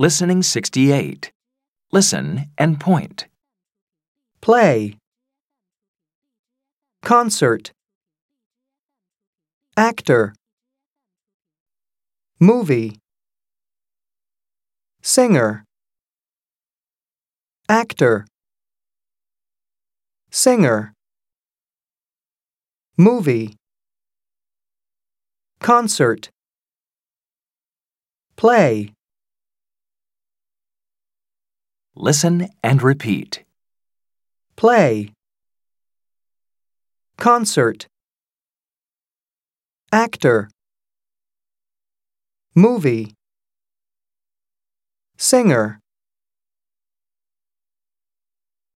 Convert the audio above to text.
Listening 68. Listen and point. play, concert, actor, movie, singer, actor, singer, movie, concert, play. Listen and repeat. play, concert, actor, movie, singer,